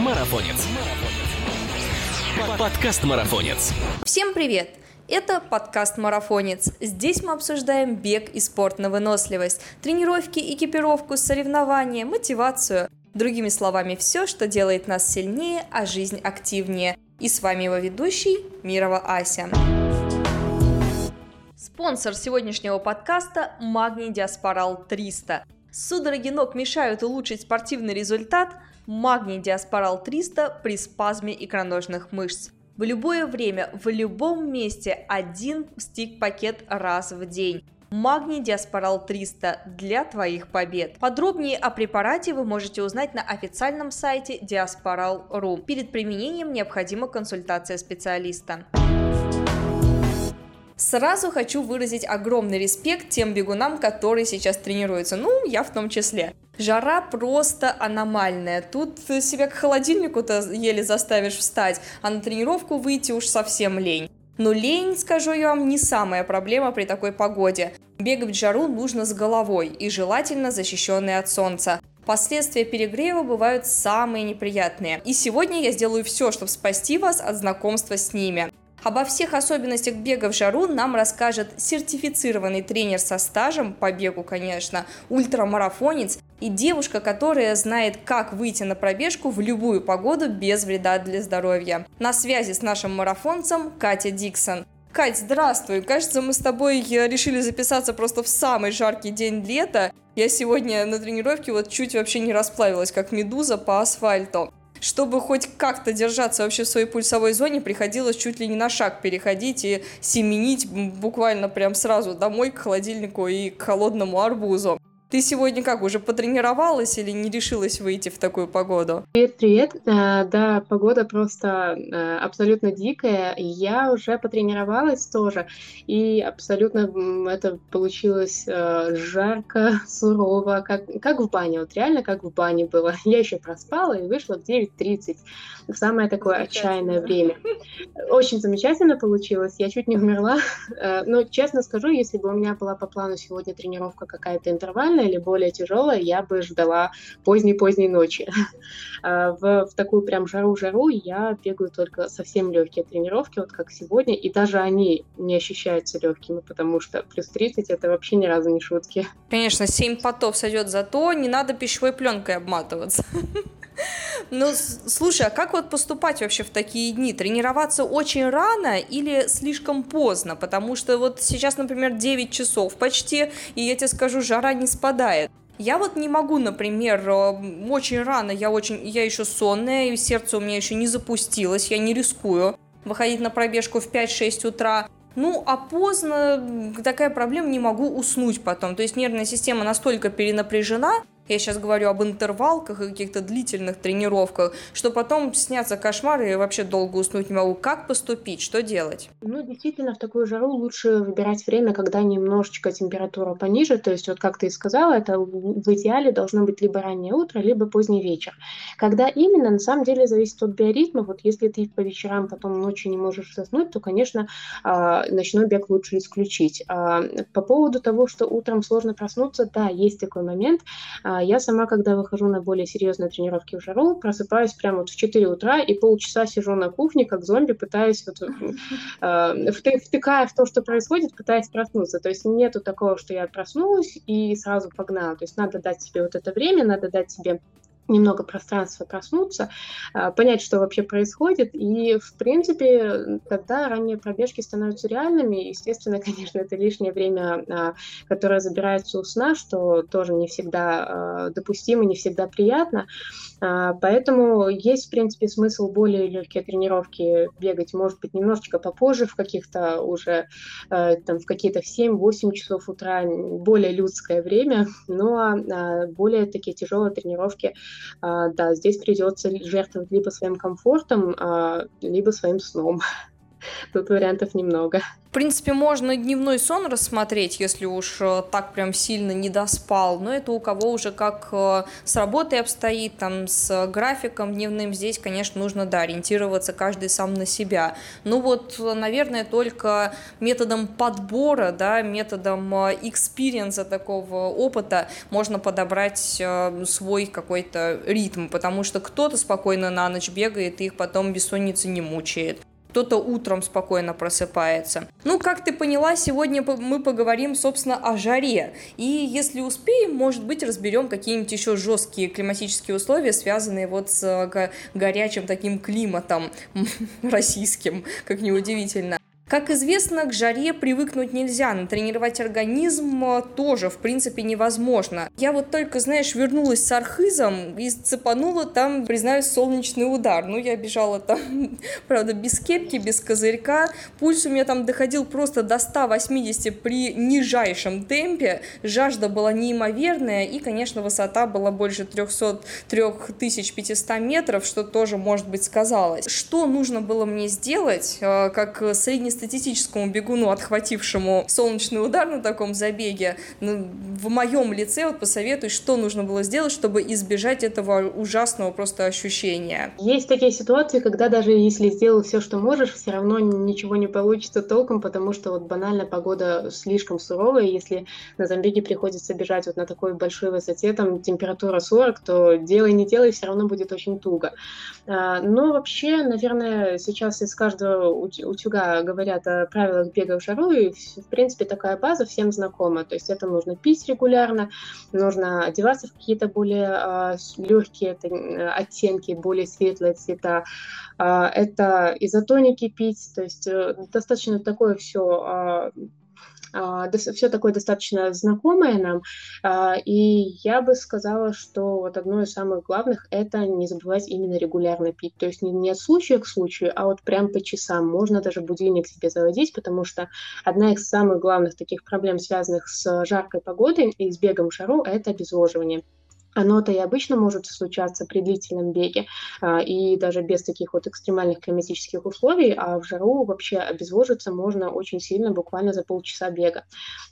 Марафонец. Подкаст Марафонец. Всем привет! Это подкаст «Марафонец». Здесь мы обсуждаем бег и спорт на выносливость, тренировки, экипировку, соревнования, мотивацию. Другими словами, все, что делает нас сильнее, а жизнь активнее. И с вами его ведущий Мирова Ася. Спонсор сегодняшнего подкаста – Магний Диаспорал 300. Судороги ног мешают улучшить спортивный результат – Магний Диаспорал 300 при спазме икроножных мышц. В любое время, в любом месте один стик-пакет раз в день. Магний Диаспорал 300 для твоих побед. Подробнее о препарате вы можете узнать на официальном сайте Diasporal.ru. Перед применением необходима консультация специалиста. Сразу хочу выразить огромный респект тем бегунам, которые сейчас тренируются. Ну, я в том числе. Жара просто аномальная. Тут себя к холодильнику-то еле заставишь встать, а на тренировку выйти уж совсем лень. Но лень, скажу я вам, не самая проблема при такой погоде. Бегать в жару нужно с головой и желательно защищенной от солнца. Последствия перегрева бывают самые неприятные. И сегодня я сделаю все, чтобы спасти вас от знакомства с ними. Обо всех особенностях бега в жару нам расскажет сертифицированный тренер со стажем по бегу, конечно, ультрамарафонец и девушка, которая знает, как выйти на пробежку в любую погоду без вреда для здоровья. На связи с нашим марафонцем Катя Диксон. Кать, здравствуй. Кажется, мы с тобой э, решили записаться просто в самый жаркий день лета. Я сегодня на тренировке вот чуть вообще не расплавилась, как медуза по асфальту чтобы хоть как-то держаться вообще в своей пульсовой зоне, приходилось чуть ли не на шаг переходить и семенить буквально прям сразу домой к холодильнику и к холодному арбузу. Ты сегодня как, уже потренировалась или не решилась выйти в такую погоду? Привет, привет. Э, да, погода просто э, абсолютно дикая. Я уже потренировалась тоже, и абсолютно это получилось э, жарко, сурово, как, как в бане. Вот реально как в бане было. Я еще проспала и вышла в 9.30, в самое такое отчаянное время. Очень замечательно получилось. Я чуть не умерла. Но честно скажу, если бы у меня была по плану сегодня тренировка какая-то интервальная, сложная или более тяжелая, я бы ждала поздней-поздней ночи. А, в, в такую прям жару-жару я бегаю только совсем легкие тренировки, вот как сегодня, и даже они не ощущаются легкими, потому что плюс 30 это вообще ни разу не шутки. Конечно, 7 потов сойдет за то, не надо пищевой пленкой обматываться. Ну, слушай, а как вот поступать вообще в такие дни? Тренироваться очень рано или слишком поздно? Потому что вот сейчас, например, 9 часов почти, и я тебе скажу, жара не спадает. Я вот не могу, например, э, очень рано, я очень, я еще сонная, и сердце у меня еще не запустилось, я не рискую выходить на пробежку в 5-6 утра. Ну, а поздно такая проблема, не могу уснуть потом. То есть нервная система настолько перенапряжена, я сейчас говорю об интервалках и каких-то длительных тренировках, что потом снятся кошмары и вообще долго уснуть не могу. Как поступить? Что делать? Ну, действительно, в такую жару лучше выбирать время, когда немножечко температура пониже. То есть, вот как ты и сказала, это в идеале должно быть либо раннее утро, либо поздний вечер. Когда именно, на самом деле, зависит от биоритма. Вот если ты по вечерам потом ночью не можешь заснуть, то, конечно, а, ночной бег лучше исключить. А, по поводу того, что утром сложно проснуться, да, есть такой момент. А, я сама, когда выхожу на более серьезные тренировки в жару, просыпаюсь прямо вот в 4 утра и полчаса сижу на кухне, как зомби, пытаюсь, вот, э, втыкая в то, что происходит, пытаясь проснуться. То есть нету такого, что я проснулась и сразу погнала. То есть надо дать себе вот это время, надо дать себе немного пространства проснуться, а, понять, что вообще происходит. И, в принципе, когда ранние пробежки становятся реальными, естественно, конечно, это лишнее время, а, которое забирается у сна, что тоже не всегда а, допустимо, не всегда приятно. Поэтому есть, в принципе, смысл более легкие тренировки бегать, может быть, немножечко попозже, в каких-то уже, там, в какие-то в 7-8 часов утра, более людское время, но более такие тяжелые тренировки а, да, здесь придется жертвовать либо своим комфортом, а, либо своим сном. тут вариантов немного. В принципе, можно дневной сон рассмотреть, если уж э, так прям сильно не доспал, но это у кого уже как э, с работой обстоит, там, с графиком дневным, здесь, конечно, нужно, да, ориентироваться каждый сам на себя. Ну вот, наверное, только методом подбора, да, методом экспириенса такого опыта можно подобрать э, свой какой-то ритм, потому что кто-то спокойно на ночь бегает и их потом бессонница не мучает кто-то утром спокойно просыпается. Ну, как ты поняла, сегодня мы поговорим, собственно, о жаре. И если успеем, может быть, разберем какие-нибудь еще жесткие климатические условия, связанные вот с э, горячим таким климатом российским, как неудивительно. Как известно, к жаре привыкнуть нельзя, но организм э, тоже, в принципе, невозможно. Я вот только, знаешь, вернулась с архизом и цепанула там, признаюсь, солнечный удар. Ну, я бежала там, правда, без кепки, без козырька. Пульс у меня там доходил просто до 180 при нижайшем темпе. Жажда была неимоверная, и, конечно, высота была больше 300, 3500 метров, что тоже, может быть, сказалось. Что нужно было мне сделать, э, как среднестатистический статистическому бегуну, отхватившему солнечный удар на таком забеге, ну, в моем лице вот посоветуй, что нужно было сделать, чтобы избежать этого ужасного просто ощущения. Есть такие ситуации, когда даже если сделал все, что можешь, все равно ничего не получится толком, потому что вот банально погода слишком суровая, если на забеге приходится бежать вот на такой большой высоте, там температура 40, то делай не делай, все равно будет очень туго. А, но вообще, наверное, сейчас из каждого утюга говорят говорят о правилах бега в жару, и, в принципе, такая база всем знакома. То есть это нужно пить регулярно, нужно одеваться в какие-то более э, легкие это, оттенки, более светлые цвета. Э, это изотоники пить, то есть э, достаточно такое все а, все такое достаточно знакомое нам, а, и я бы сказала, что вот одно из самых главных – это не забывать именно регулярно пить, то есть не, от случая к случаю, а вот прям по часам, можно даже будильник себе заводить, потому что одна из самых главных таких проблем, связанных с жаркой погодой и с бегом жару – это обезвоживание. Оно-то и обычно может случаться при длительном беге а, и даже без таких вот экстремальных климатических условий, а в жару вообще обезвожиться можно очень сильно, буквально за полчаса бега.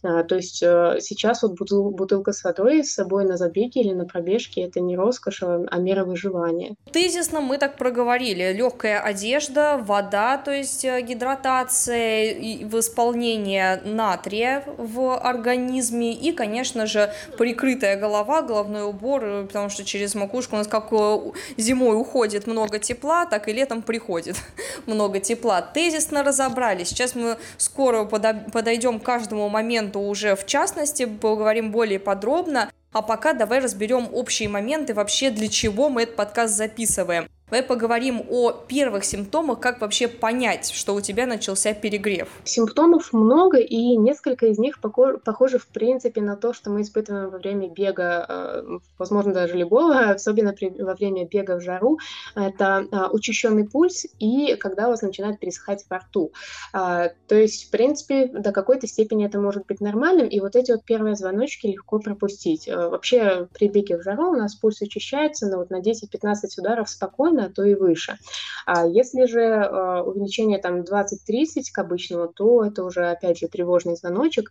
А, то есть э, сейчас вот бутылка с водой с собой на забеге или на пробежке это не роскошь, а, а мера выживания. Тезисно мы так проговорили. Легкая одежда, вода, то есть э, гидратация, восполнение натрия в организме и, конечно же, прикрытая голова, головной убор убор, э, потому что через макушку у нас как э, зимой уходит много тепла, так и летом приходит много тепла. Тезисно разобрались. Сейчас мы скоро подойдем к каждому моменту уже в частности, поговорим более подробно. А пока давай разберем общие моменты, вообще для чего мы этот подкаст записываем. Давай поговорим о первых симптомах, как вообще понять, что у тебя начался перегрев. Симптомов много, и несколько из них похожи в принципе на то, что мы испытываем во время бега, э, возможно, даже любого, особенно при, во время бега в жару. Это а, учащенный пульс и когда у вас начинает пересыхать во рту. А, то есть, в принципе, до какой-то степени это может быть нормальным, и вот эти вот первые звоночки легко пропустить. Э, вообще, при беге в жару у нас пульс учащается на, вот, на 10-15 ударов спокойно, половины, а то и выше. А если же э, увеличение там 20-30 к обычному, то это уже, опять же, тревожный звоночек.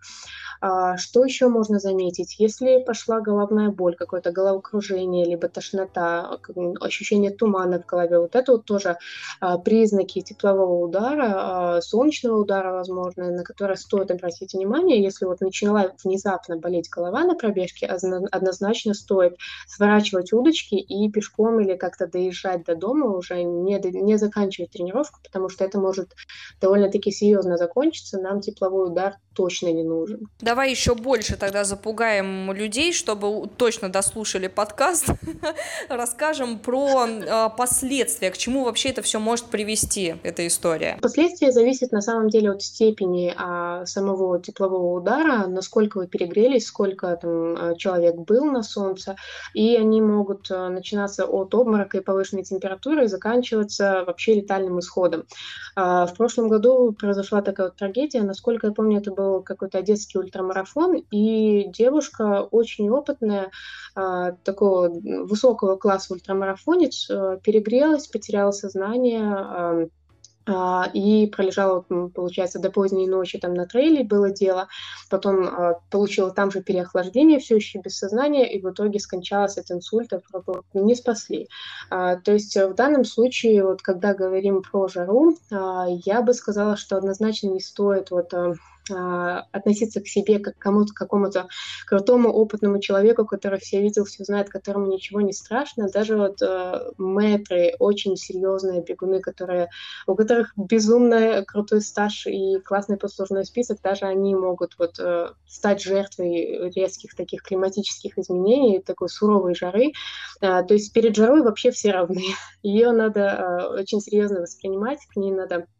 А, что еще можно заметить? Если пошла головная боль, какое-то головокружение, либо тошнота, ощущение тумана в голове, вот это вот тоже а, признаки теплового удара, а, солнечного удара, возможно, на который стоит обратить внимание. Если вот начала внезапно болеть голова на пробежке, однозначно стоит сворачивать удочки и пешком или как-то доезжать до дома, уже не, не заканчивать тренировку, потому что это может довольно-таки серьезно закончиться, нам тепловой удар точно не нужен. Давай еще больше тогда запугаем людей, чтобы точно дослушали подкаст. Расскажем про э, последствия, к чему вообще это все может привести, эта история. Последствия зависят на самом деле от степени а, самого теплового удара, насколько вы перегрелись, сколько там а, человек был на солнце, и они могут а, начинаться от обморока и повышенной температуры и заканчиваться вообще летальным исходом. А, в прошлом году произошла такая вот трагедия, насколько я помню, это был какой-то одесский ультрамарафон, и девушка очень опытная, а, такого высокого класса ультрамарафонец, э, перегрелась, потеряла сознание, и пролежала, получается, до поздней ночи там на трейле было дело, потом а, получила там же переохлаждение, все еще без сознания, и в итоге скончалась от инсульта, не спасли. А, то есть в данном случае, вот когда говорим про жару, я бы сказала, что однозначно не стоит вот а, относиться к себе как к кому-то, какому-то крутому, опытному человеку, который все видел, все знает, которому ничего не страшно. Даже вот э, мэтры, очень серьезные бегуны, которые, у которых безумно крутой стаж и классный послужной список, даже они могут вот э, стать жертвой резких таких климатических изменений, такой суровой жары. Э, то есть перед жарой вообще все равны. Ее надо э, очень серьезно воспринимать, к ней надо а,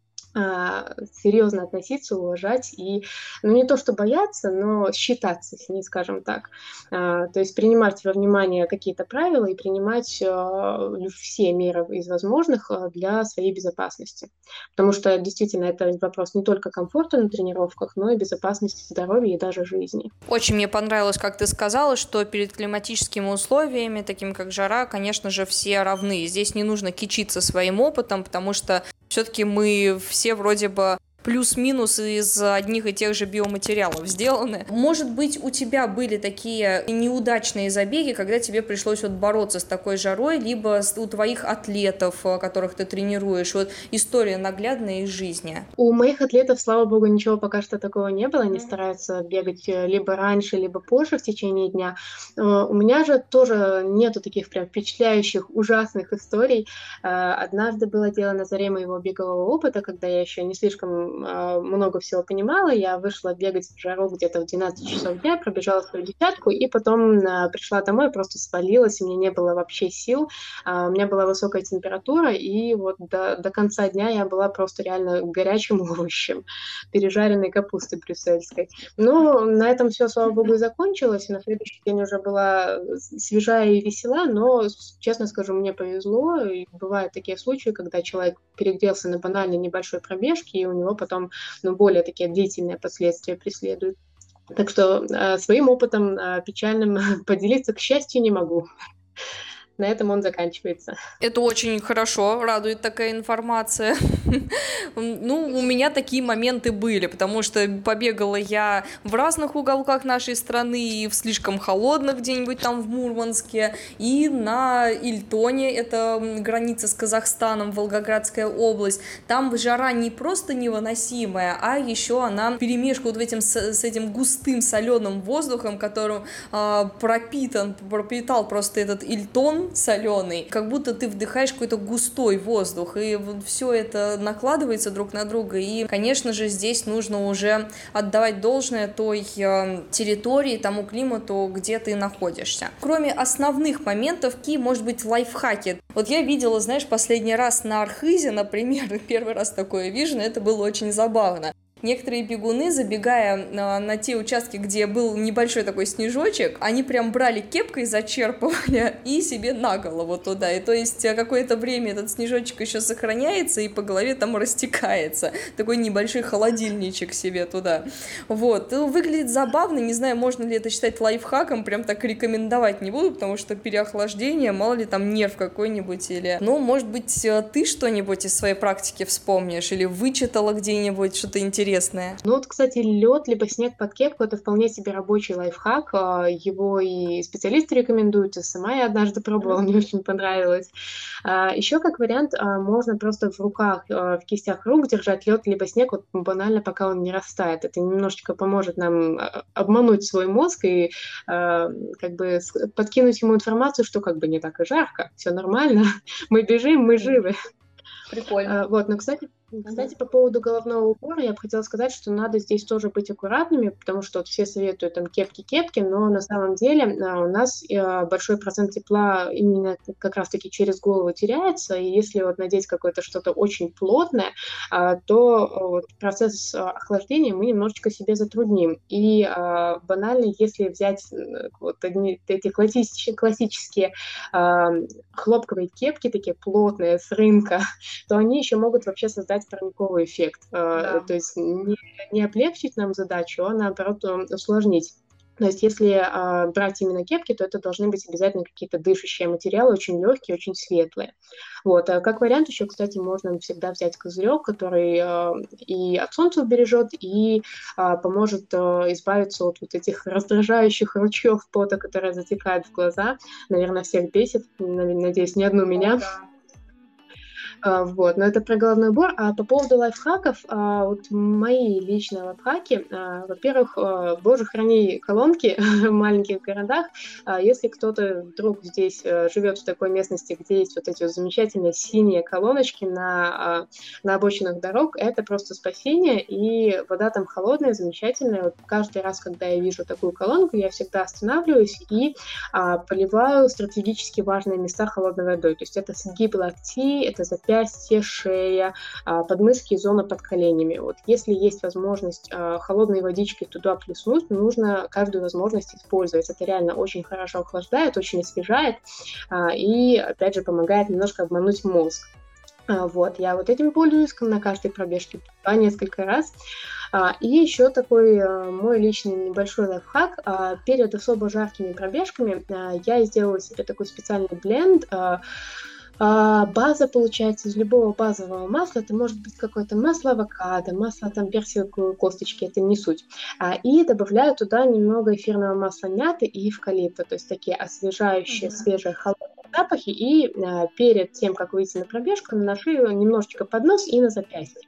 серьезно относиться, уважать и, ну, не то что бояться, но считаться с ней, скажем так. А, то есть принимать во внимание какие-то правила и принимать а, все меры из возможных для своей безопасности. Потому что действительно это вопрос не только комфорта на тренировках, но и безопасности здоровья и даже жизни. Очень мне понравилось, как ты сказала, что перед климатическими условиями, такими как жара, конечно же, все равны. Здесь не нужно кичиться своим опытом, потому что все-таки мы все вроде бы плюс-минус из одних и тех же биоматериалов сделаны. Может быть, у тебя были такие неудачные забеги, когда тебе пришлось вот бороться с такой жарой, либо у твоих атлетов, э, которых ты тренируешь, вот история наглядная из жизни? У моих атлетов, слава богу, ничего пока что такого не было. Они стараются бегать э, либо раньше, либо позже в течение дня. Э, у меня же тоже нету таких прям впечатляющих, ужасных историй. Однажды было дело на заре моего бегового опыта, когда я еще не слишком много всего понимала. Я вышла бегать в жару где-то в 12 часов дня, пробежала свою десятку, и потом а, пришла домой, просто свалилась, у меня не было вообще сил. А, у меня была высокая температура, и вот до, до конца дня я была просто реально горячим овощем, пережаренной капустой брюссельской. Но на этом все, слава богу, и закончилось. На следующий день уже была свежая и весела, но, честно скажу, мне повезло. И бывают такие случаи, когда человек перегрелся на банальной небольшой пробежке, и у него потом ну, более такие длительные последствия преследуют. Так что э, своим опытом э, печальным поделиться, к счастью, не могу на этом он заканчивается. Это очень хорошо, радует такая информация. Ну, у меня такие моменты были, потому что побегала я в разных уголках нашей страны, и в слишком холодных где-нибудь там в Мурманске, и на Ильтоне, это граница с Казахстаном, Волгоградская область. Там жара не просто невыносимая, а еще она перемешка вот этим, с этим густым соленым воздухом, которым э, пропитан, пропитал просто этот Ильтон, соленый, как будто ты вдыхаешь какой-то густой воздух, и вот все это накладывается друг на друга, и, конечно же, здесь нужно уже отдавать должное той э, территории, тому климату, где ты находишься. Кроме основных моментов, какие, может быть, лайфхаки? Вот я видела, знаешь, последний раз на Архизе, например, первый раз такое вижу, но это было очень забавно. Некоторые бегуны, забегая на, на те участки, где был небольшой такой снежочек, они прям брали кепкой, зачерпывали и себе на голову туда. И то есть э, какое-то время этот снежочек еще сохраняется и по голове там растекается. Такой небольшой холодильничек себе туда. Вот. Ну, выглядит забавно, не знаю, можно ли это считать лайфхаком, прям так рекомендовать не буду, потому что переохлаждение, мало ли там нерв какой-нибудь или... Ну, может быть, э, ты что-нибудь из своей практики вспомнишь или вычитала где-нибудь что-то интересное интересное. Ну вот, кстати, лед либо снег под кепку это вполне себе рабочий лайфхак. А, его и специалисты рекомендуют, сама я однажды пробовала, мне очень понравилось. А, Еще как вариант а, можно просто в руках, в кистях рук держать лед либо снег, вот банально, пока он не растает. Это немножечко поможет нам обмануть свой мозг и как бы подкинуть ему информацию, что как бы не так и жарко, все нормально, мы бежим, мы живы. Прикольно. Вот, но, кстати, кстати, по поводу головного убора я бы хотела сказать, что надо здесь тоже быть аккуратными, потому что вот все советуют там кепки-кепки, но на самом деле а, у нас а, большой процент тепла именно как раз-таки через голову теряется, и если вот надеть какое-то что-то очень плотное, а, то вот процесс охлаждения мы немножечко себе затрудним. И банально, если взять вот одни, эти классические, классические хлопковые кепки, такие плотные, с рынка, то они еще могут вообще создать дать парниковый эффект. Э, да. То есть не, не облегчить нам задачу, а наоборот усложнить. То есть если э, брать именно кепки, то это должны быть обязательно какие-то дышащие материалы, очень легкие, очень светлые. Вот. А как вариант еще, кстати, можно всегда взять козырек, который э, и от солнца убережет, и э, поможет э, избавиться от вот этих раздражающих ручьев пота, которые затекают в глаза. Наверное, всех бесит. Надеюсь, не одну меня. да. А, вот, но это про головной убор. А по поводу лайфхаков, а, вот мои личные лайфхаки, а, во-первых, боже, храни колонки в маленьких городах. Если кто-то вдруг здесь живет в такой местности, где есть вот эти вот замечательные синие колоночки на, на обочинах дорог, это просто спасение, и вода там холодная, замечательная. Вот каждый раз, когда я вижу такую колонку, я всегда останавливаюсь и поливаю стратегически важные места холодной водой. То есть это сгиб локтей, это запястье, шея, а, подмышки зона под коленями. Вот если есть возможность а, холодной водичкой туда плеснуть, нужно каждую возможность использовать. Это реально очень хорошо охлаждает, очень освежает а, и, опять же, помогает немножко обмануть мозг. Вот, я вот этим пользуюсь на каждой пробежке по несколько раз. И еще такой мой личный небольшой лайфхак. Перед особо жаркими пробежками я сделала себе такой специальный бленд а, база получается из любого базового масла. Это может быть какое-то масло авокадо, масло там персиковой косточки, это не суть. А, и добавляю туда немного эфирного масла мяты и эвкалипта, то есть такие освежающие, mm-hmm. свежие, холодные запахи. И а, перед тем, как выйти на пробежку, наношу его немножечко под нос и на запястье.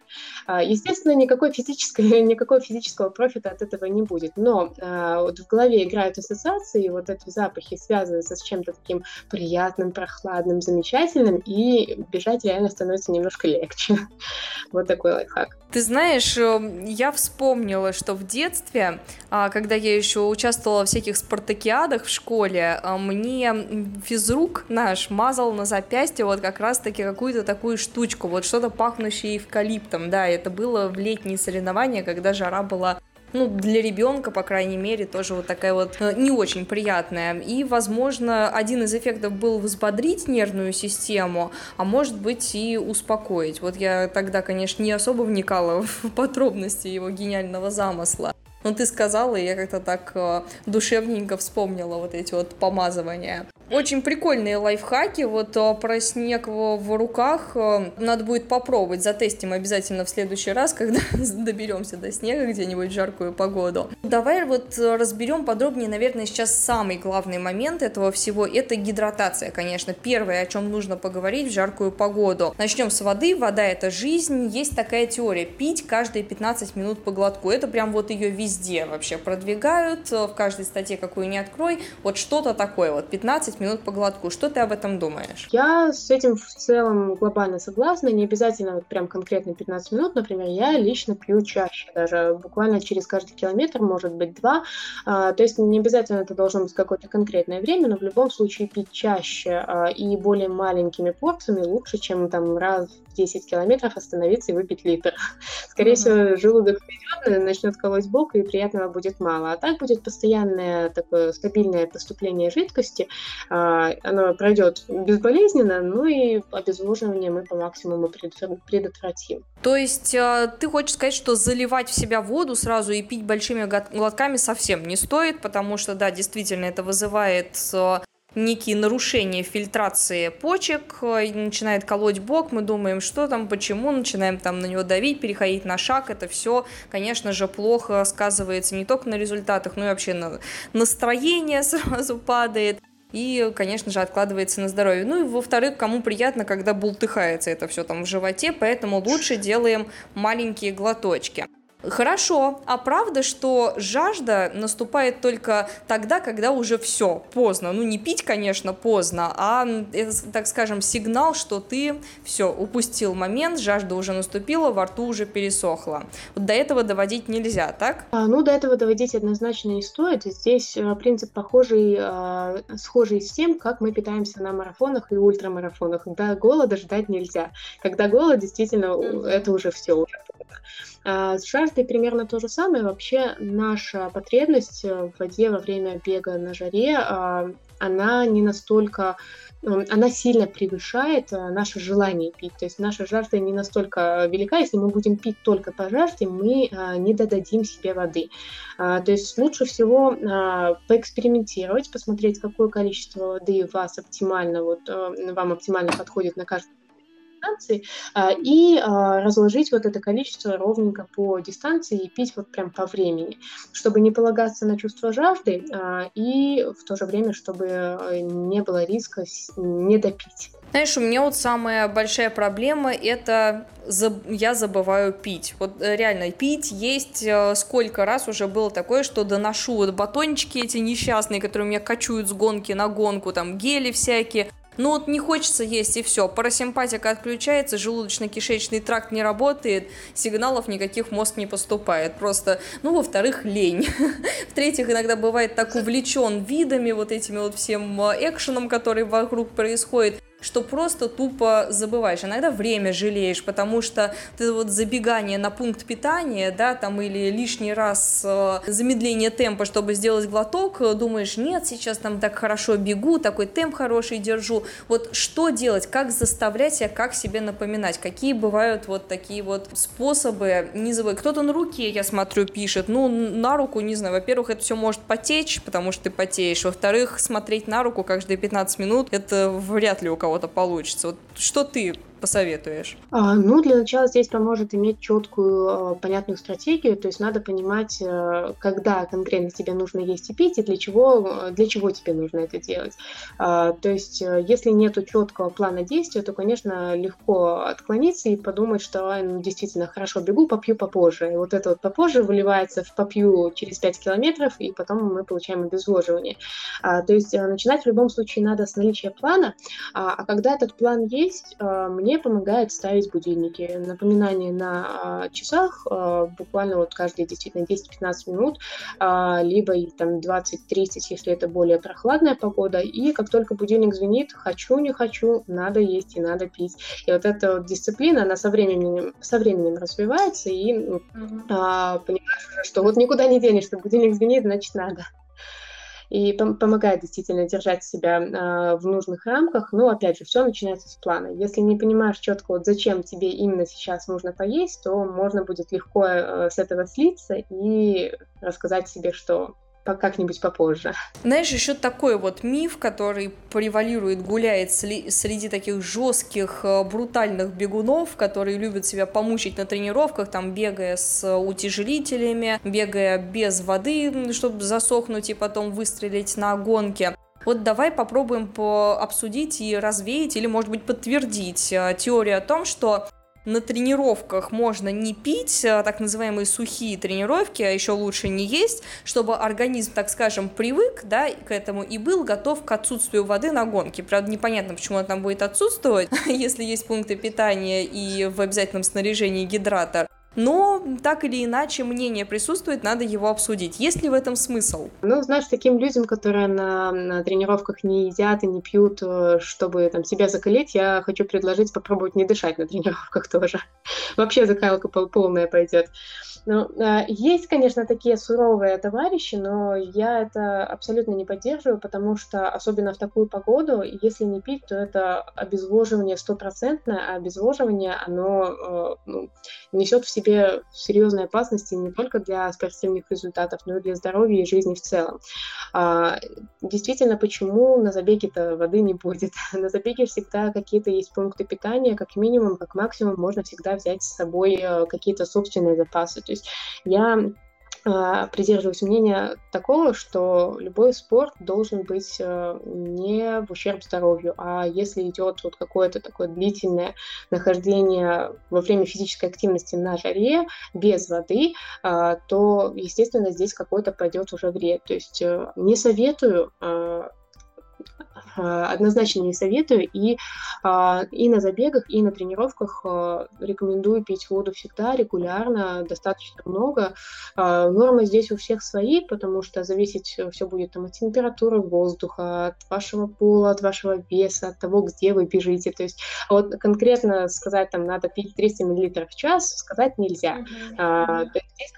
Естественно, никакой, физической, никакого физического профита от этого не будет. Но вот в голове играют ассоциации, вот эти запахи связываются с чем-то таким приятным, прохладным, замечательным, и бежать реально становится немножко легче. Вот такой лайфхак. Ты знаешь, э, я вспомнила, что в детстве, а, когда я еще участвовала в всяких спартакиадах в школе, а, мне физрук наш мазал на запястье вот как раз-таки какую-то такую штучку, вот что-то пахнущее эвкалиптом, да, это было в летние соревнования, когда жара была ну, для ребенка, по крайней мере, тоже вот такая вот э, не очень приятная. И, возможно, один из эффектов был взбодрить нервную систему, а может быть и успокоить. Вот я тогда, конечно, не особо вникала в подробности его гениального замысла. Но ты сказала, и я как-то так э, душевненько вспомнила вот эти вот помазывания. Очень прикольные лайфхаки, вот а, про снег в руках а, надо будет попробовать, затестим обязательно в следующий раз, когда доберемся до снега где-нибудь в жаркую погоду. Давай вот разберем подробнее, наверное, сейчас самый главный момент этого всего, это гидратация, конечно, первое, о чем нужно поговорить в жаркую погоду. Начнем с воды, вода это жизнь, есть такая теория, пить каждые 15 минут по глотку, это прям вот ее везде вообще продвигают, в каждой статье, какую не открой, вот что-то такое, вот 15 15 минут по глотку. Что ты об этом думаешь? Я с этим в целом глобально согласна. Не обязательно вот прям конкретно 15 минут. Например, я лично пью чаще, даже буквально через каждый километр, может быть, два. А, то есть не обязательно это должно быть какое-то конкретное время, но в любом случае пить чаще а, и более маленькими порциями лучше, чем там раз в 10 километров остановиться и выпить литр. Скорее mm-hmm. всего, желудок придет, начнет колоть бок, и приятного будет мало. А так будет постоянное такое стабильное поступление жидкости, а, оно пройдет безболезненно, ну и обезвоживание мы по максимуму предотвратим. То есть а, ты хочешь сказать, что заливать в себя воду сразу и пить большими глотками совсем не стоит, потому что, да, действительно, это вызывает а, некие нарушения фильтрации почек, начинает колоть бок, мы думаем, что там, почему, начинаем там на него давить, переходить на шаг, это все, конечно же, плохо сказывается не только на результатах, но и вообще на настроение сразу падает и, конечно же, откладывается на здоровье. Ну и, во-вторых, кому приятно, когда бултыхается это все там в животе, поэтому лучше делаем маленькие глоточки. Хорошо, а правда, что жажда наступает только тогда, когда уже все, поздно. Ну, не пить, конечно, поздно, а, так скажем, сигнал, что ты все, упустил момент, жажда уже наступила, во рту уже пересохла. Вот до этого доводить нельзя, так? А, ну, до этого доводить однозначно не стоит. Здесь а, принцип похожий, а, схожий с тем, как мы питаемся на марафонах и ультрамарафонах. До голода ждать нельзя. Когда голод, действительно, это уже все, уже А с жаждой примерно то же самое. Вообще наша потребность в воде во время бега на жаре, а, она не настолько она сильно превышает э, наше желание пить. То есть наша жажда не настолько велика. Если мы будем пить только по жажде, мы не додадим себе воды. А, то есть лучше всего а, поэкспериментировать, посмотреть, какое количество воды вас оптимально, вот, э, вам оптимально подходит на каждый дистанции а, и а, разложить вот это количество ровненько по дистанции и пить вот прям по времени, чтобы не полагаться на чувство жажды а, и в то же время, чтобы не было риска не допить. Знаешь, у меня вот самая большая проблема это я забываю пить. Вот э, реально пить, есть э, сколько раз уже было такое, что доношу вот батончики эти несчастные, которые меня качуют с гонки на гонку, там гели всякие, ну вот не хочется есть и все. Парасимпатика отключается, желудочно-кишечный тракт не работает, сигналов никаких мозг не поступает. Просто, ну, во-вторых, лень. В-третьих, иногда бывает так увлечен видами, вот этими вот всем э, экшеном, который вокруг происходит, что просто тупо забываешь. Иногда время жалеешь, потому что ты вот забегание на пункт питания, да, там или лишний раз э, замедление темпа, чтобы сделать глоток, э, думаешь, нет, сейчас там так хорошо бегу, такой темп хороший держу. Вот что делать, как заставлять себя, как себе напоминать, какие бывают вот такие вот способы, забывай, кто-то на руке, я смотрю, пишет, ну, на руку, не знаю, во-первых, это все может потечь, потому что ты потеешь, во-вторых, смотреть на руку каждые 15 минут, это вряд ли у кого кого-то получится. Вот что ты посоветуешь? А, ну, для начала здесь поможет иметь четкую, а, понятную стратегию, то есть надо понимать, а, когда конкретно тебе нужно есть и пить, и для чего, для чего тебе нужно это делать. А, то есть, э, если нет четкого плана действия, то, конечно, легко отклониться и подумать, что ну, действительно хорошо бегу, попью попозже. И вот это вот попозже выливается в попью через 5 километров, и потом мы получаем обезвоживание. А, то есть, э, начинать в любом случае надо с наличия плана, а, а когда этот план есть, мне мне помогает ставить будильники. Напоминание на а, часах а, буквально вот каждые действительно 10-15 минут, а, либо там 20-30, если это более прохладная погода. И как только будильник звенит, хочу, не хочу, надо есть и надо пить. И вот эта вот дисциплина, она со временем, со временем развивается, и а, понимаешь что вот никуда не денешься, будильник звенит, значит надо и пом- помогает действительно держать себя э, в нужных рамках. Но опять же, все начинается с плана. Если не понимаешь четко, вот зачем тебе именно сейчас нужно поесть, то можно будет легко э, с этого слиться и рассказать себе, что как-нибудь попозже. Знаешь, еще такой вот миф, который превалирует, гуляет среди таких жестких, э, брутальных бегунов, которые любят себя помучить на тренировках, там бегая с утяжелителями, бегая без воды, чтобы засохнуть и потом выстрелить на гонке. Вот давай попробуем по обсудить и развеять, или, может быть, подтвердить э, теорию о том, что на тренировках можно не пить, а, так называемые сухие тренировки, а еще лучше не есть, чтобы организм, так скажем, привык да, к этому и был готов к отсутствию воды на гонке. Правда, непонятно, почему она там будет отсутствовать, если есть пункты питания и в обязательном снаряжении гидратор. Но так или иначе мнение присутствует, надо его обсудить. Есть ли в этом смысл? Ну, знаешь, таким людям, которые на, на тренировках не едят и не пьют, э, чтобы там себя закалить, я хочу предложить попробовать не дышать на тренировках тоже. Вообще закалка полная пойдет. Ну, а, есть, конечно, такие суровые товарищи, но я это абсолютно не поддерживаю, потому что, особенно в такую погоду, если не пить, то это обезвоживание стопроцентное, а обезвоживание, оно э, ну, несет в себе серьезные опасности не только для спортивных результатов, но и для здоровья и жизни в целом. А, действительно, почему на забеге-то воды не будет? На забеге всегда какие-то есть пункты питания, как минимум, как максимум можно всегда взять с собой э, какие-то собственные запасы. То есть я придерживаюсь мнения такого, что любой спорт должен быть э, не в ущерб здоровью, а если идет вот какое-то такое длительное нахождение во время физической активности на жаре без воды, а, то, естественно, здесь какой-то пойдет уже вред. То есть э, не советую однозначно не советую. И, и на забегах, и на тренировках рекомендую пить воду всегда, регулярно, достаточно много. Нормы здесь у всех свои, потому что зависеть все будет там, от температуры воздуха, от вашего пола, от вашего веса, от того, где вы бежите. То есть вот конкретно сказать, там, надо пить 300 мл в час, сказать нельзя. Mm-hmm. А, то есть здесь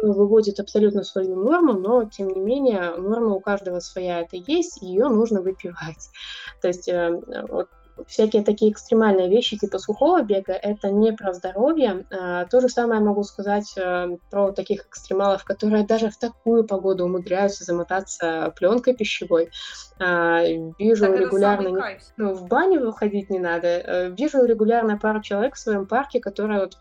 кажется, выводит абсолютно свою норму, но, тем не менее, норма у каждого своя это есть, ее нужно выпивать. То есть э, вот, всякие такие экстремальные вещи типа сухого бега, это не про здоровье. А, то же самое могу сказать а, про таких экстремалов, которые даже в такую погоду умудряются замотаться пленкой пищевой. А, вижу так регулярно... Не... Ну, в баню выходить не надо. А, вижу регулярно пару человек в своем парке, которые вот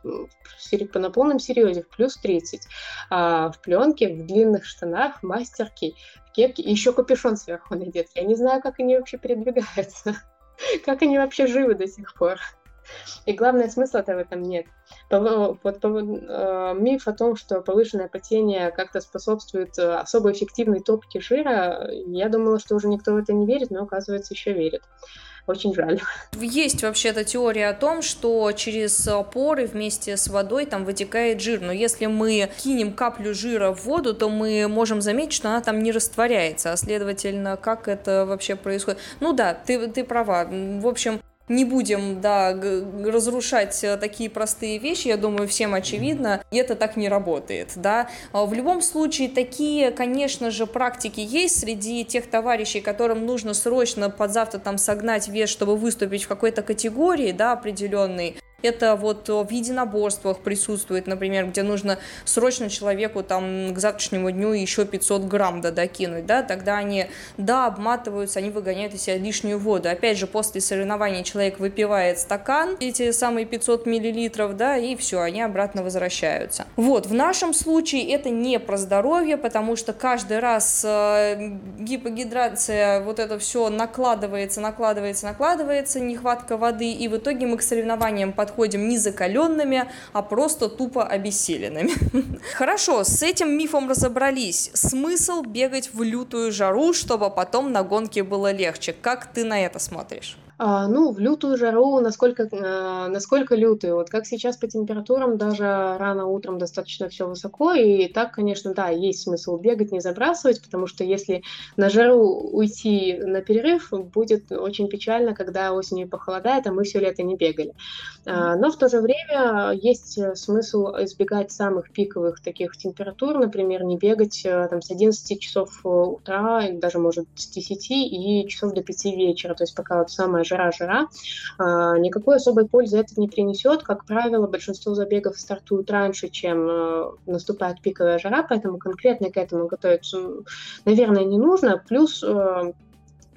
на полном серьезе в плюс 30, а, в пленке, в длинных штанах, в мастерке, в кепке, и еще капюшон сверху надет. Я не знаю, как они вообще передвигаются. Как они вообще живы до сих пор? И главное, смысла-то в этом нет. Вот, э, миф о том, что повышенное потение как-то способствует э, особо эффективной топке жира, я думала, что уже никто в это не верит, но оказывается еще верит. Очень жаль. Есть вообще-то теория о том, что через поры вместе с водой там вытекает жир. Но если мы кинем каплю жира в воду, то мы можем заметить, что она там не растворяется. А следовательно, как это вообще происходит? Ну да, ты, ты права. В общем, не будем, да, разрушать э, такие простые вещи, я думаю, всем очевидно, и это так не работает, да. А в любом случае, такие, конечно же, практики есть среди тех товарищей, которым нужно срочно под завтра там согнать вес, чтобы выступить в какой-то категории, да, определенной, это вот в единоборствах присутствует, например, где нужно срочно человеку там к завтрашнему дню еще 500 грамм да, докинуть, да, тогда они, да, обматываются, они выгоняют из себя лишнюю воду. Опять же, после соревнования человек выпивает стакан, эти самые 500 миллилитров, да, и все, они обратно возвращаются. Вот, в нашем случае это не про здоровье, потому что каждый раз э, гипогидрация, вот это все накладывается, накладывается, накладывается, нехватка воды, и в итоге мы к соревнованиям под подходим не закаленными, а просто тупо обессиленными. Хорошо, с этим мифом разобрались. Смысл бегать в лютую жару, чтобы потом на гонке было легче. Как ты на это смотришь? А, ну, в лютую жару, насколько, э, насколько лютую. Вот как сейчас по температурам, даже рано утром достаточно все высоко, и так, конечно, да, есть смысл бегать, не забрасывать, потому что если на жару уйти на перерыв, будет очень печально, когда осенью похолодает, а мы все лето не бегали. А, но в то же время есть смысл избегать самых пиковых таких температур, например, не бегать э, там с 11 часов утра, даже, может, с 10 и часов до 5 вечера, то есть пока вот самая жара-жара, а, никакой особой пользы это не принесет. Как правило, большинство забегов стартуют раньше, чем э, наступает пиковая жара, поэтому конкретно к этому готовиться, наверное, не нужно. Плюс э,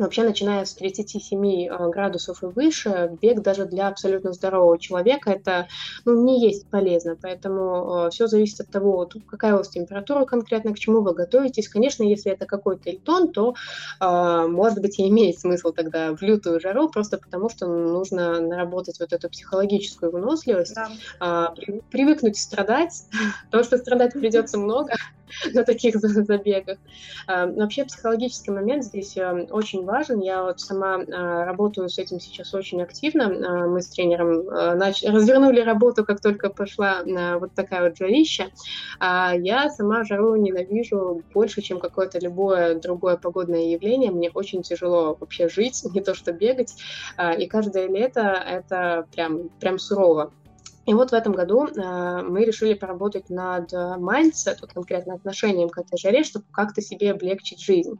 Вообще, начиная с 37 а, градусов и выше, бег даже для абсолютно здорового человека это ну, не есть полезно. Поэтому э, все зависит от того, какая у вас температура конкретно, к чему вы готовитесь. Конечно, если это какой-то эльтон, то, э, может быть, и имеет смысл тогда в лютую жару, просто потому что нужно наработать вот эту психологическую выносливость, да. э, привыкнуть страдать, потому что страдать придется много, на таких забегах. А, вообще психологический момент здесь э, очень важен. Я вот сама а, работаю с этим сейчас очень активно. А, мы с тренером нач... развернули работу, как только пошла вот такая вот жарища. Я сама жару ненавижу больше, чем какое-то любое другое погодное явление. Мне очень тяжело вообще жить, не то что бегать. И каждое лето это прям, прям сурово. И вот в этом году э, мы решили поработать над mindset, вот конкретно отношением к этой жаре, чтобы как-то себе облегчить жизнь.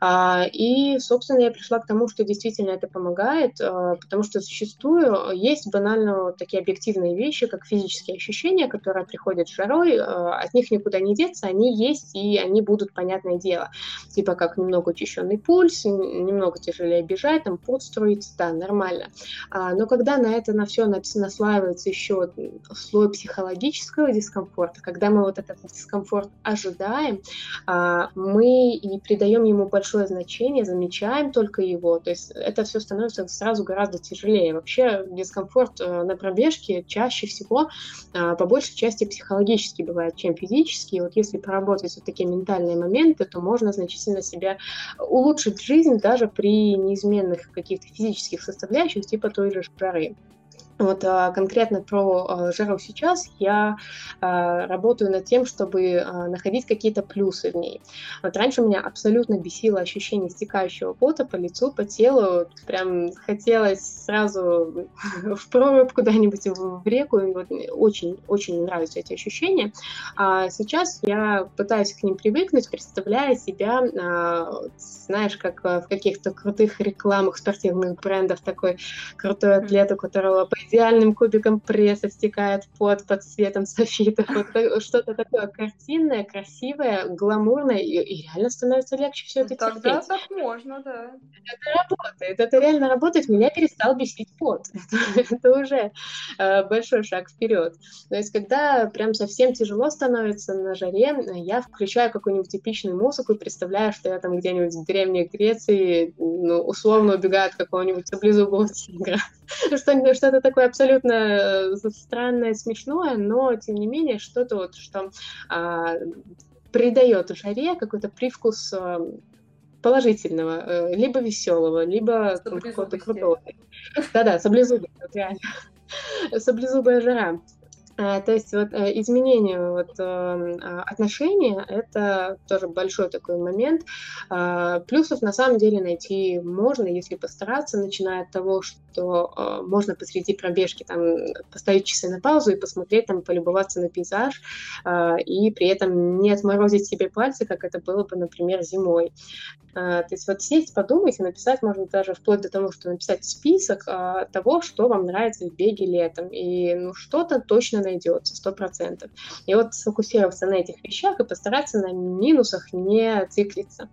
А, и, собственно, я пришла к тому, что действительно это помогает, э, потому что зачастую есть банально вот такие объективные вещи, как физические ощущения, которые приходят с жарой, э, от них никуда не деться, они есть, и они будут, понятное дело, типа как немного учащенный пульс, немного тяжелее бежать, там пот струится, да, нормально. А, но когда на это на все наслаивается еще вот слой психологического дискомфорта, когда мы вот этот дискомфорт ожидаем, а, мы и придаем ему большое значение, замечаем только его, то есть это все становится сразу гораздо тяжелее. Вообще дискомфорт э, на пробежке чаще всего а, по большей части психологически бывает, чем физически. Вот если поработать вот такие ментальные моменты, то можно значительно себя улучшить жизнь даже при неизменных каких-то физических составляющих, типа той же жары. Вот а, конкретно про а, жару сейчас я а, работаю над тем, чтобы находить какие-то плюсы в ней. Вот раньше меня абсолютно бесило ощущение стекающего пота по лицу, по телу. Прям хотелось сразу в прорубь куда-нибудь в реку. Очень-очень нравятся эти ощущения. А сейчас я пытаюсь к ним привыкнуть, представляя себя, знаешь, как в каких-то крутых рекламах спортивных брендов, такой крутой атлет, у которого идеальным кубиком пресса стекает под, под цветом софита. Вот что-то такое картинное, красивое, гламурное, и, и реально становится легче все это Тогда терпеть. так можно, да. Это работает, это реально работает. Меня перестал бесить пот. Это, это уже э, большой шаг вперед. То есть, когда прям совсем тяжело становится на жаре, я включаю какую-нибудь типичную музыку и представляю, что я там где-нибудь в Древней Греции, ну, условно убегаю от какого-нибудь саблезубого тигра. Что-то такое абсолютно э, странное, смешное, но тем не менее что-то вот, что а, придает жаре какой-то привкус а, положительного, либо веселого, либо какого-то крутого. Да-да, саблезубый, вот реально. Саблезубая жара. А, то есть вот э, изменение вот, эм, а, отношения – это тоже большой такой момент. А, плюсов на самом деле найти можно, если постараться, начиная от того, что э, можно посреди пробежки там поставить часы на паузу и посмотреть, там, полюбоваться на пейзаж, и при этом не отморозить себе пальцы, как это было бы, например, зимой. То есть вот сесть, подумать и написать можно даже вплоть до того, что написать список того, что вам нравится в беге летом. И ну, что-то точно найдется, сто процентов. И вот сфокусироваться на этих вещах и постараться на минусах не циклиться.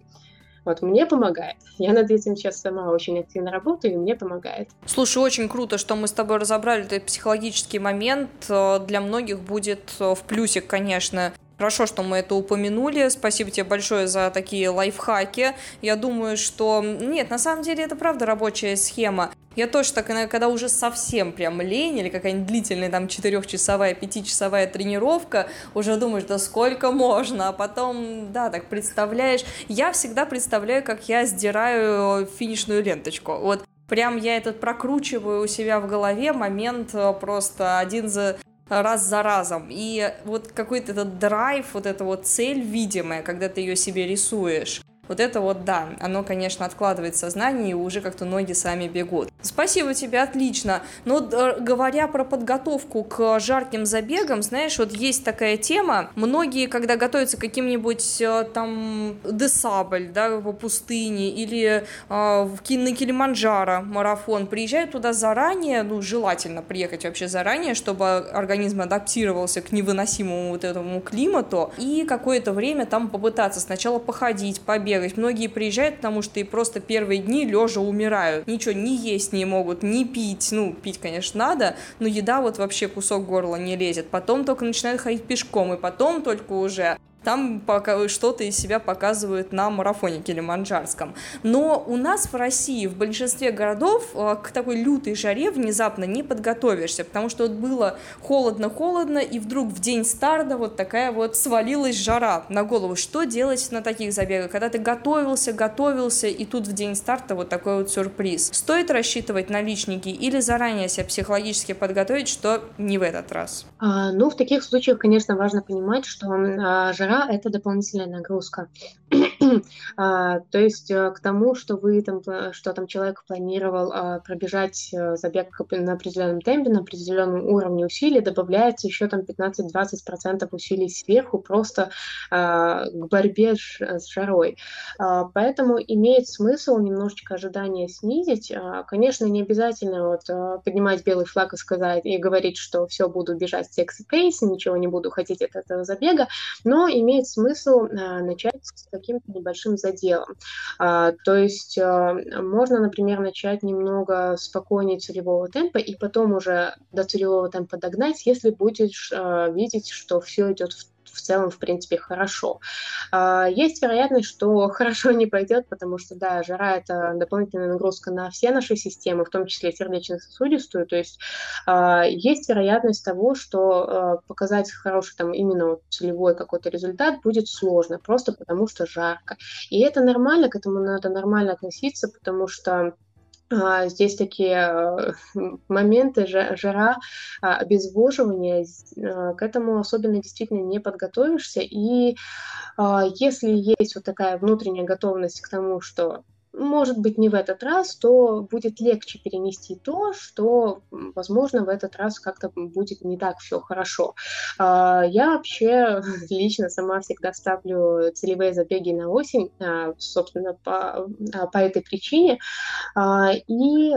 Вот, мне помогает. Я над этим сейчас сама очень активно работаю, и мне помогает. Слушай, очень круто, что мы с тобой разобрали этот психологический момент. Для многих будет э, в плюсик, конечно, Хорошо, что мы это упомянули. Спасибо тебе большое за такие лайфхаки. Я думаю, что... Нет, на самом деле это правда рабочая схема. Я тоже так, когда уже совсем прям лень или какая-нибудь длительная там четырехчасовая, пятичасовая тренировка, уже думаешь, да сколько можно, а потом, да, так представляешь. Я всегда представляю, как я сдираю финишную ленточку. Вот прям я этот прокручиваю у себя в голове момент э, просто один за раз за разом. И вот какой-то этот драйв, вот эта вот цель видимая, когда ты ее себе рисуешь, вот это вот, да, оно, конечно, откладывает сознание, и уже как-то ноги сами бегут. Спасибо тебе, отлично. Но э, говоря про подготовку к жарким забегам, знаешь, вот есть такая тема. Многие, когда готовятся к каким-нибудь э, там десабль, да, по пустыне, или э, в на Килиманджаро марафон, приезжают туда заранее, ну, желательно приехать вообще заранее, чтобы организм адаптировался к невыносимому вот этому климату, и какое-то время там попытаться сначала походить, побегать, бегать. Многие приезжают, потому что и просто первые дни лежа умирают. Ничего не есть не могут, не пить. Ну, пить, конечно, надо, но еда вот вообще кусок горла не лезет. Потом только начинают ходить пешком, и потом только уже там что-то из себя показывают на марафоне Килиманджарском. Но у нас в России в большинстве городов э, к такой лютой жаре внезапно не подготовишься, потому что вот было холодно-холодно, и вдруг в день старта вот такая вот свалилась жара на голову. Что делать на таких забегах? Когда ты готовился, готовился, и тут в день старта вот такой вот сюрприз. Стоит рассчитывать наличники или заранее себя психологически подготовить, что не в этот раз? А, ну, в таких случаях, конечно, важно понимать, что а, жара это дополнительная нагрузка. а, то есть э, к тому, что вы там, что там человек планировал а, пробежать э, забег на определенном темпе, на определенном уровне усилий, добавляется еще там 15-20% усилий сверху просто а, к борьбе с, жарой. Поэтому имеет смысл немножечко ожидания снизить. Конечно, не обязательно вот а, поднимать белый флаг и сказать и говорить, что все буду бежать секси пейс, ничего не буду хотеть от этого забега, но имеет смысл начать с каким-то небольшим заделом. А, то есть э, можно, например, начать немного спокойнее целевого темпа и потом уже до целевого темпа догнать, если будешь э, видеть, что все идет в в целом, в принципе, хорошо. А, есть вероятность, что хорошо не пойдет, потому что, да, жара – это дополнительная нагрузка на все наши системы, в том числе сердечно-сосудистую, то есть а, есть вероятность того, что а, показать хороший там именно целевой какой-то результат будет сложно, просто потому что жарко. И это нормально, к этому надо нормально относиться, потому что здесь такие э, моменты, жара, а, обезвоживание, а, к этому особенно действительно не подготовишься. И если есть вот такая внутренняя готовность к тому, что может быть, не в этот раз, то будет легче перенести то, что, возможно, в этот раз как-то будет не так все хорошо. А, я вообще лично сама всегда ставлю целевые забеги на осень, а, собственно, по, а, по этой причине. И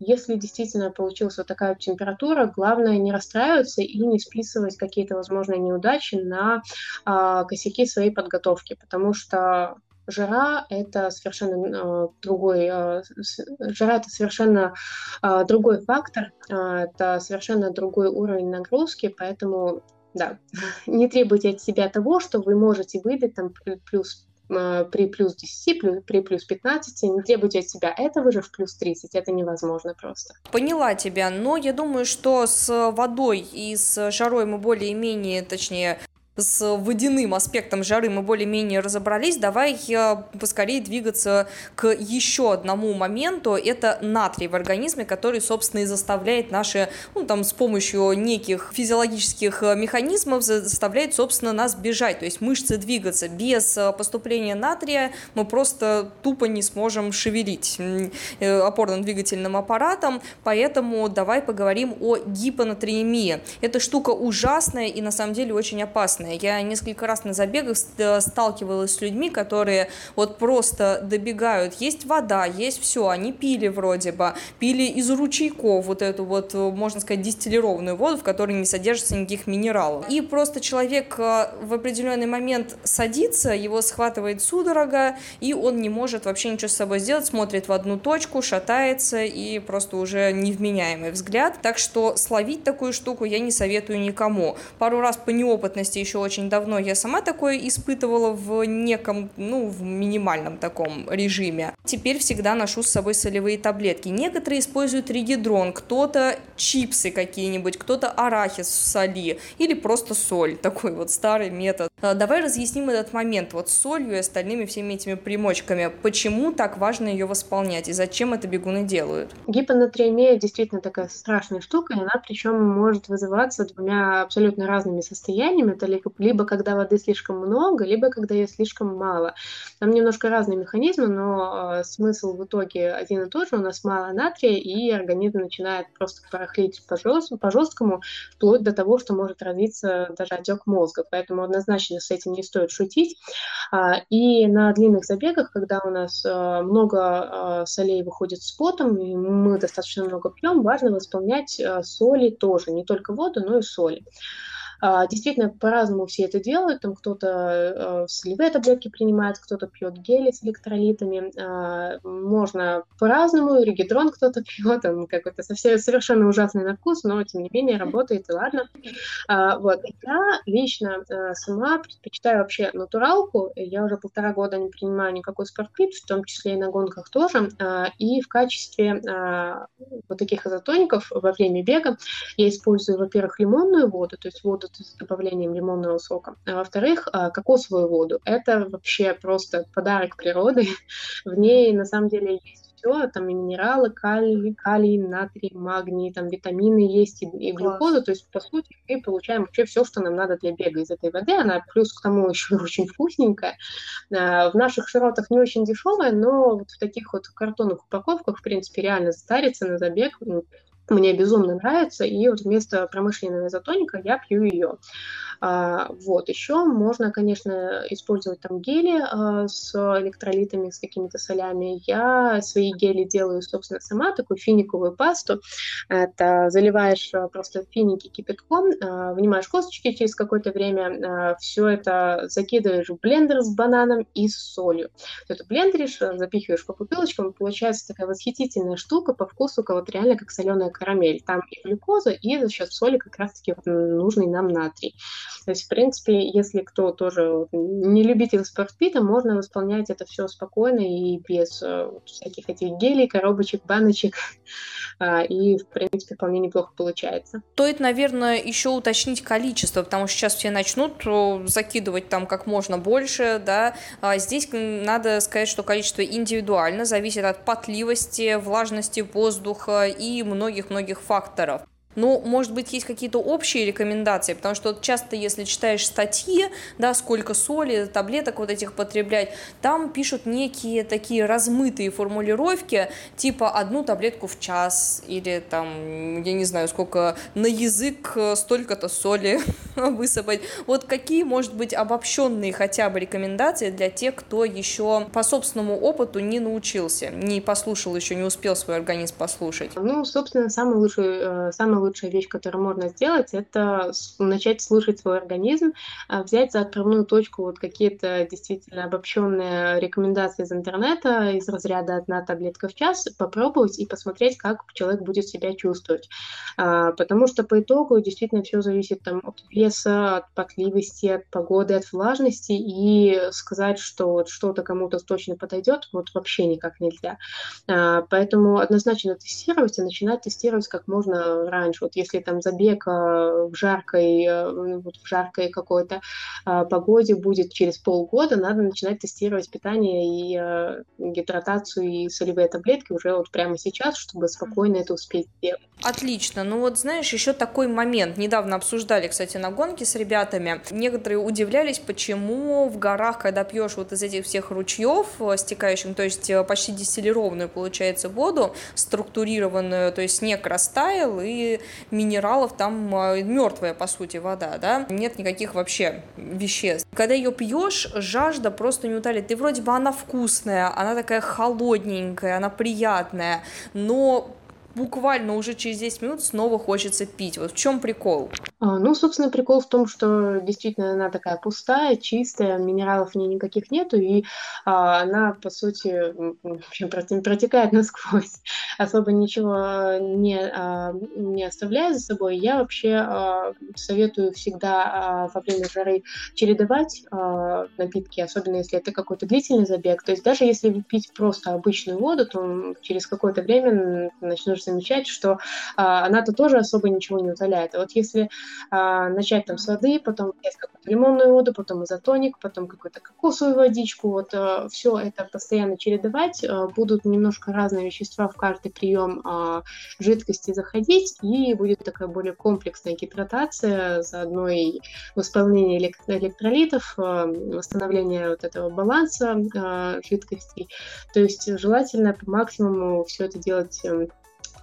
если действительно получилась вот такая температура, главное не расстраиваться и не списывать какие-то возможные неудачи на косяки своей подготовки, потому что жара это совершенно э, другой, э, жара это совершенно э, другой фактор, э, это совершенно другой уровень нагрузки, поэтому да, не требуйте от себя того, что вы можете выдать там плюс э, при плюс 10, плюс, при плюс 15, не требуйте от себя этого же в плюс 30, это невозможно просто. Поняла тебя, но я думаю, что с водой и с жарой мы более-менее, точнее, с водяным аспектом жары мы более-менее разобрались, давай поскорее двигаться к еще одному моменту, это натрий в организме, который, собственно, и заставляет наши, ну, там, с помощью неких физиологических э, механизмов заставляет, собственно, нас бежать, то есть мышцы двигаться. Без э, поступления натрия мы просто тупо не сможем шевелить э, опорно-двигательным аппаратом, поэтому давай поговорим о гипонатриемии. Эта штука ужасная и, на самом деле, очень опасная разные. Я несколько раз на забегах э, сталкивалась с людьми, которые вот просто добегают. Есть вода, есть все. Они пили вроде бы, пили из ручейков вот эту вот, э, можно сказать, дистиллированную воду, в которой не содержится никаких минералов. И просто человек э, в определенный момент садится, его схватывает судорога, и он не может вообще ничего с собой сделать, смотрит в одну точку, шатается, и просто уже невменяемый взгляд. Так что словить такую штуку я не советую никому. Пару раз по неопытности еще очень давно я сама такое испытывала в неком, ну, в минимальном таком режиме. Теперь всегда ношу с собой солевые таблетки. Некоторые используют ригидрон, кто-то чипсы какие-нибудь, кто-то арахис в соли или просто соль. Такой вот старый метод. А, давай разъясним этот момент вот с солью и остальными всеми этими примочками. Почему так важно ее восполнять и зачем это бегуны делают? Гипонатриемия действительно такая страшная штука, и она причем может вызываться двумя абсолютно разными состояниями. Это либо когда воды слишком много, либо когда ее слишком мало. Там немножко разные механизмы, но э, смысл в итоге один и тот же. У нас мало натрия, и организм начинает просто барахлить по, жест, по жесткому, вплоть до того, что может развиться даже отек мозга. Поэтому однозначно с этим не стоит шутить. А, и на длинных забегах, когда у нас э, много э, солей выходит с потом, и мы достаточно много пьем, важно восполнять соли тоже, не только воду, но и соли. А, действительно, по-разному все это делают. Там кто-то э, солевые таблетки принимает, кто-то пьет гели с электролитами. А, можно по-разному. Регидрон кто-то пьет, он какой-то совсем совершенно ужасный на вкус, но тем не менее работает, и ладно. А, вот. Я лично э, сама предпочитаю вообще натуралку. Я уже полтора года не принимаю никакой спортпит, в том числе и на гонках тоже. И в качестве вот таких изотоников во время бега я использую, во-первых, лимонную воду, то есть воду с добавлением лимонного сока. А во-вторых, а, кокосовую воду. Это вообще просто подарок природы. В ней на самом деле есть все, там и минералы, калий, калий, натрий, магний, там витамины есть и, и глюкоза, то есть, по сути, мы получаем вообще все, что нам надо для бега из этой воды, она плюс к тому еще очень вкусненькая. А, в наших широтах не очень дешевая, но вот в таких вот картонных упаковках, в принципе, реально затариться на забег, мне безумно нравится, и вот вместо промышленного изотоника я пью ее. А, вот, еще можно, конечно, использовать там гели а, с электролитами, с какими-то солями. Я свои гели делаю, собственно, сама, такую финиковую пасту. Это заливаешь а, просто финики кипятком, вынимаешь косточки через какое-то время, все это закидываешь в блендер с бананом и с солью. Все это блендеришь, запихиваешь по бутылочкам, получается такая восхитительная штука по вкусу, вот реально как соленая карамель. Там и глюкоза, и за счет соли как раз-таки нужный нам натрий. То есть, в принципе, если кто тоже не любитель спортпита, можно восполнять это все спокойно и без э, всяких этих гелей, коробочек, баночек. А, и, в принципе, вполне неплохо получается. Стоит, наверное, еще уточнить количество, потому что сейчас все начнут закидывать там как можно больше, да. А здесь надо сказать, что количество индивидуально, зависит от потливости, влажности воздуха и многих-многих факторов. Ну, может быть, есть какие-то общие рекомендации, потому что часто, если читаешь статьи, да, сколько соли, таблеток вот этих потреблять, там пишут некие такие размытые формулировки, типа одну таблетку в час, или там, я не знаю, сколько на язык столько-то соли высыпать. Вот какие, может быть, обобщенные хотя бы рекомендации для тех, кто еще по собственному опыту не научился, не послушал еще, не успел свой организм послушать? Ну, собственно, самый лучший, э, самый лучшая вещь, которую можно сделать, это начать слушать свой организм, а, взять за отправную точку вот какие-то действительно обобщенные рекомендации из интернета, из разряда одна таблетка в час, попробовать и посмотреть, как человек будет себя чувствовать. А, потому что по итогу действительно все зависит там, от веса, от потливости, от погоды, от влажности, и сказать, что вот что-то кому-то точно подойдет, вот вообще никак нельзя. А, поэтому однозначно тестировать и начинать тестировать как можно раньше раньше. Вот если там забег в жаркой, э, вот в жаркой какой-то а, погоде будет через полгода, надо начинать тестировать питание и э, гидратацию и солевые таблетки уже вот прямо сейчас, чтобы спокойно это успеть сделать. Отлично. Ну вот знаешь, еще такой момент. Недавно обсуждали, кстати, на гонке с ребятами. Некоторые удивлялись, почему в горах, когда пьешь вот из этих всех ручьев э, стекающих, то есть почти дистиллированную получается воду, структурированную, то есть снег растаял и минералов, там а, мертвая, по сути, вода, да, нет никаких вообще веществ. Когда ее пьешь, жажда просто не утолит. Ты вроде бы она вкусная, она такая холодненькая, она приятная, но буквально уже через 10 минут снова хочется пить. Вот в чем прикол? А, ну, собственно, прикол в том, что действительно она такая пустая, чистая, минералов в ней никаких нету, и а, она, по сути, протекает насквозь, особо ничего не, а, не оставляя за собой. Я вообще а, советую всегда а, во время жары чередовать а, напитки, особенно если это какой-то длительный забег. То есть даже если пить просто обычную воду, то через какое-то время начнешь замечать, что а, она-то тоже особо ничего не утоляет. А вот если а, начать там с воды, потом какую-то лимонную воду, потом изотоник, потом какую-то кокосовую водичку, вот а, все это постоянно чередовать, а, будут немножко разные вещества в каждый прием а, жидкости заходить, и будет такая более комплексная гидратация, заодно и восполнение электролитов, а, восстановление вот этого баланса а, жидкостей. То есть желательно по максимуму все это делать эм,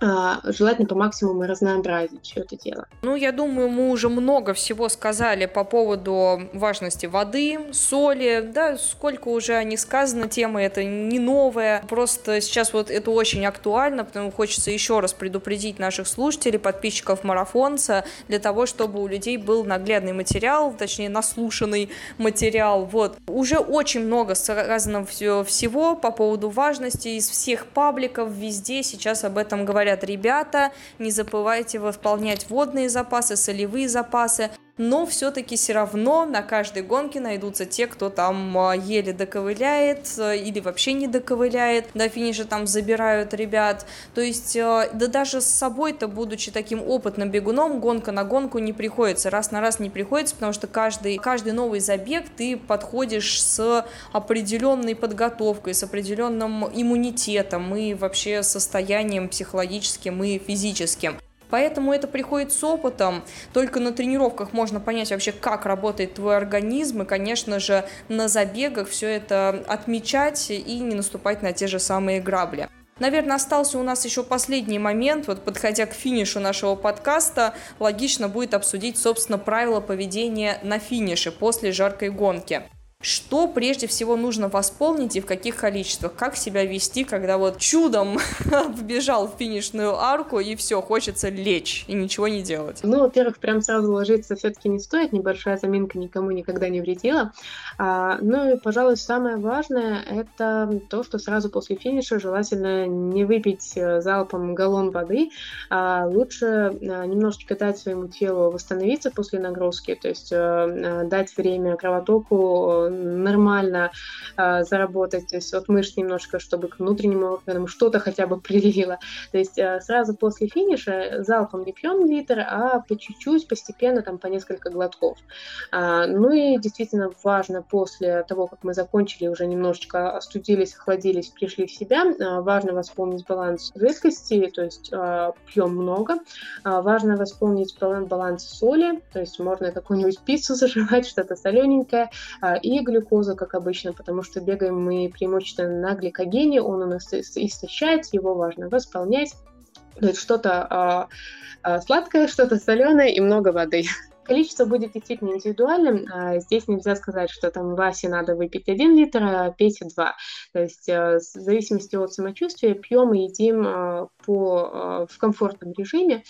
желательно по максимуму разнообразить все это дело. Ну, я думаю, мы уже много всего сказали по поводу важности воды, соли, да, сколько уже не сказано, тема это не новая, просто сейчас вот это очень актуально, потому хочется еще раз предупредить наших слушателей, подписчиков марафонца, для того, чтобы у людей был наглядный материал, точнее, наслушанный материал, вот. Уже очень много сказано всего по поводу важности из всех пабликов, везде сейчас об этом говорят говорят, ребята, не забывайте восполнять водные запасы, солевые запасы, но все-таки все равно на каждой гонке найдутся те, кто там а, еле доковыляет э, или вообще не доковыляет, до финиша там забирают ребят, то есть, э, да даже с собой-то, будучи таким опытным бегуном, гонка на гонку не приходится, раз на раз не приходится, потому что каждый, каждый новый забег ты подходишь с определенной подготовкой, с определенным иммунитетом и вообще состоянием психологическим и физическим. Поэтому это приходит с опытом. Только на тренировках можно понять вообще, как работает твой организм. И, конечно же, на забегах все это отмечать и не наступать на те же самые грабли. Наверное, остался у нас еще последний момент. Вот подходя к финишу нашего подкаста, логично будет обсудить, собственно, правила поведения на финише после жаркой гонки. Что прежде всего нужно восполнить и в каких количествах? Как себя вести, когда вот чудом вбежал в финишную арку и все, хочется лечь и ничего не делать? Ну, во-первых, прям сразу ложиться все-таки не стоит, небольшая заминка никому никогда не вредила. А, ну и, пожалуй, самое важное — это то, что сразу после финиша желательно не выпить э, залпом галлон воды, а лучше а, немножечко дать своему телу восстановиться после нагрузки, то есть а, дать время кровотоку нормально э, заработать, то есть от мышц немножко, чтобы к внутреннему органам что-то хотя бы прилило. То есть э, сразу после финиша залпом не пьем литр, а по чуть-чуть, постепенно, там по несколько глотков. А, ну и действительно важно после того, как мы закончили, уже немножечко остудились, охладились, пришли в себя, э, важно восполнить баланс жидкости, то есть э, пьем много. А, важно восполнить баланс соли, то есть можно какую-нибудь пиццу заживать, что-то солененькое, и глюкоза, как обычно, потому что бегаем мы преимущественно на гликогене, он у нас истощается, его важно восполнять. Что-то а, сладкое, что-то соленое и много воды. Количество будет действительно индивидуальным. А, здесь нельзя сказать, что там Васе надо выпить 1 литр, а Пете 2. То есть э, в зависимости от самочувствия пьем и едим по, а, в комфортном режиме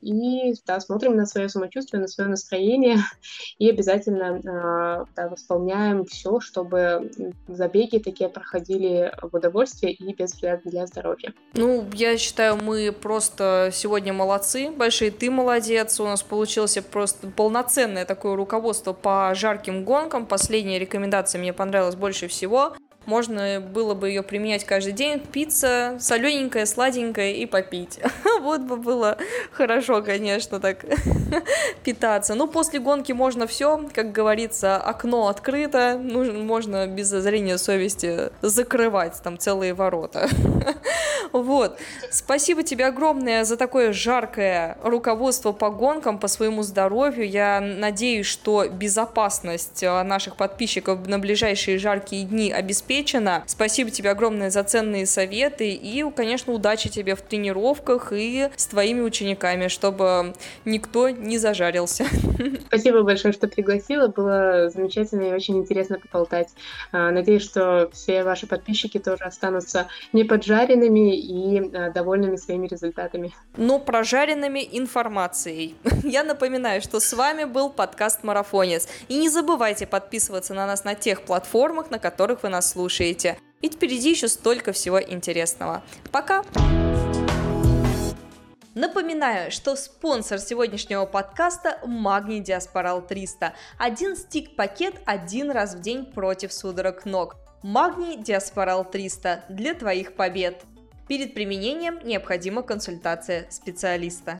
и да, смотрим на свое самочувствие, на свое настроение и обязательно да, восполняем все, чтобы забеги такие проходили в удовольствие и без вреда для здоровья. Ну, я считаю, мы просто сегодня молодцы, большие ты молодец, у нас получился просто полноценное такое руководство по жарким гонкам. Последняя рекомендация мне понравилась больше всего. Можно было бы ее применять каждый день. Пицца, солененькая, сладенькая и попить. вот бы было хорошо, конечно, так питаться. Ну, после гонки можно все, как говорится, окно открыто, нужно, можно без зрения совести закрывать там целые ворота. вот. Спасибо тебе огромное за такое жаркое руководство по гонкам, по своему здоровью. Я надеюсь, что безопасность э, наших подписчиков на ближайшие жаркие дни обеспечена. Спасибо тебе огромное за ценные советы и, конечно, удачи тебе в тренировках и с твоими учениками, чтобы никто не зажарился. Спасибо большое, что пригласила. Было замечательно и очень интересно поболтать. А, надеюсь, что все ваши подписчики тоже останутся не поджаренными и а, довольными своими результатами. Но прожаренными информацией. Я напоминаю, что с вами был подкаст «Марафонец». И не забывайте подписываться на нас на тех платформах, на которых вы нас слушаете. Ведь впереди еще столько всего интересного. Пока! Напоминаю, что спонсор сегодняшнего подкаста – Магний Диаспорал 300. Один стик-пакет один раз в день против судорог ног. Магний Диаспорал 300 для твоих побед. Перед применением необходима консультация специалиста.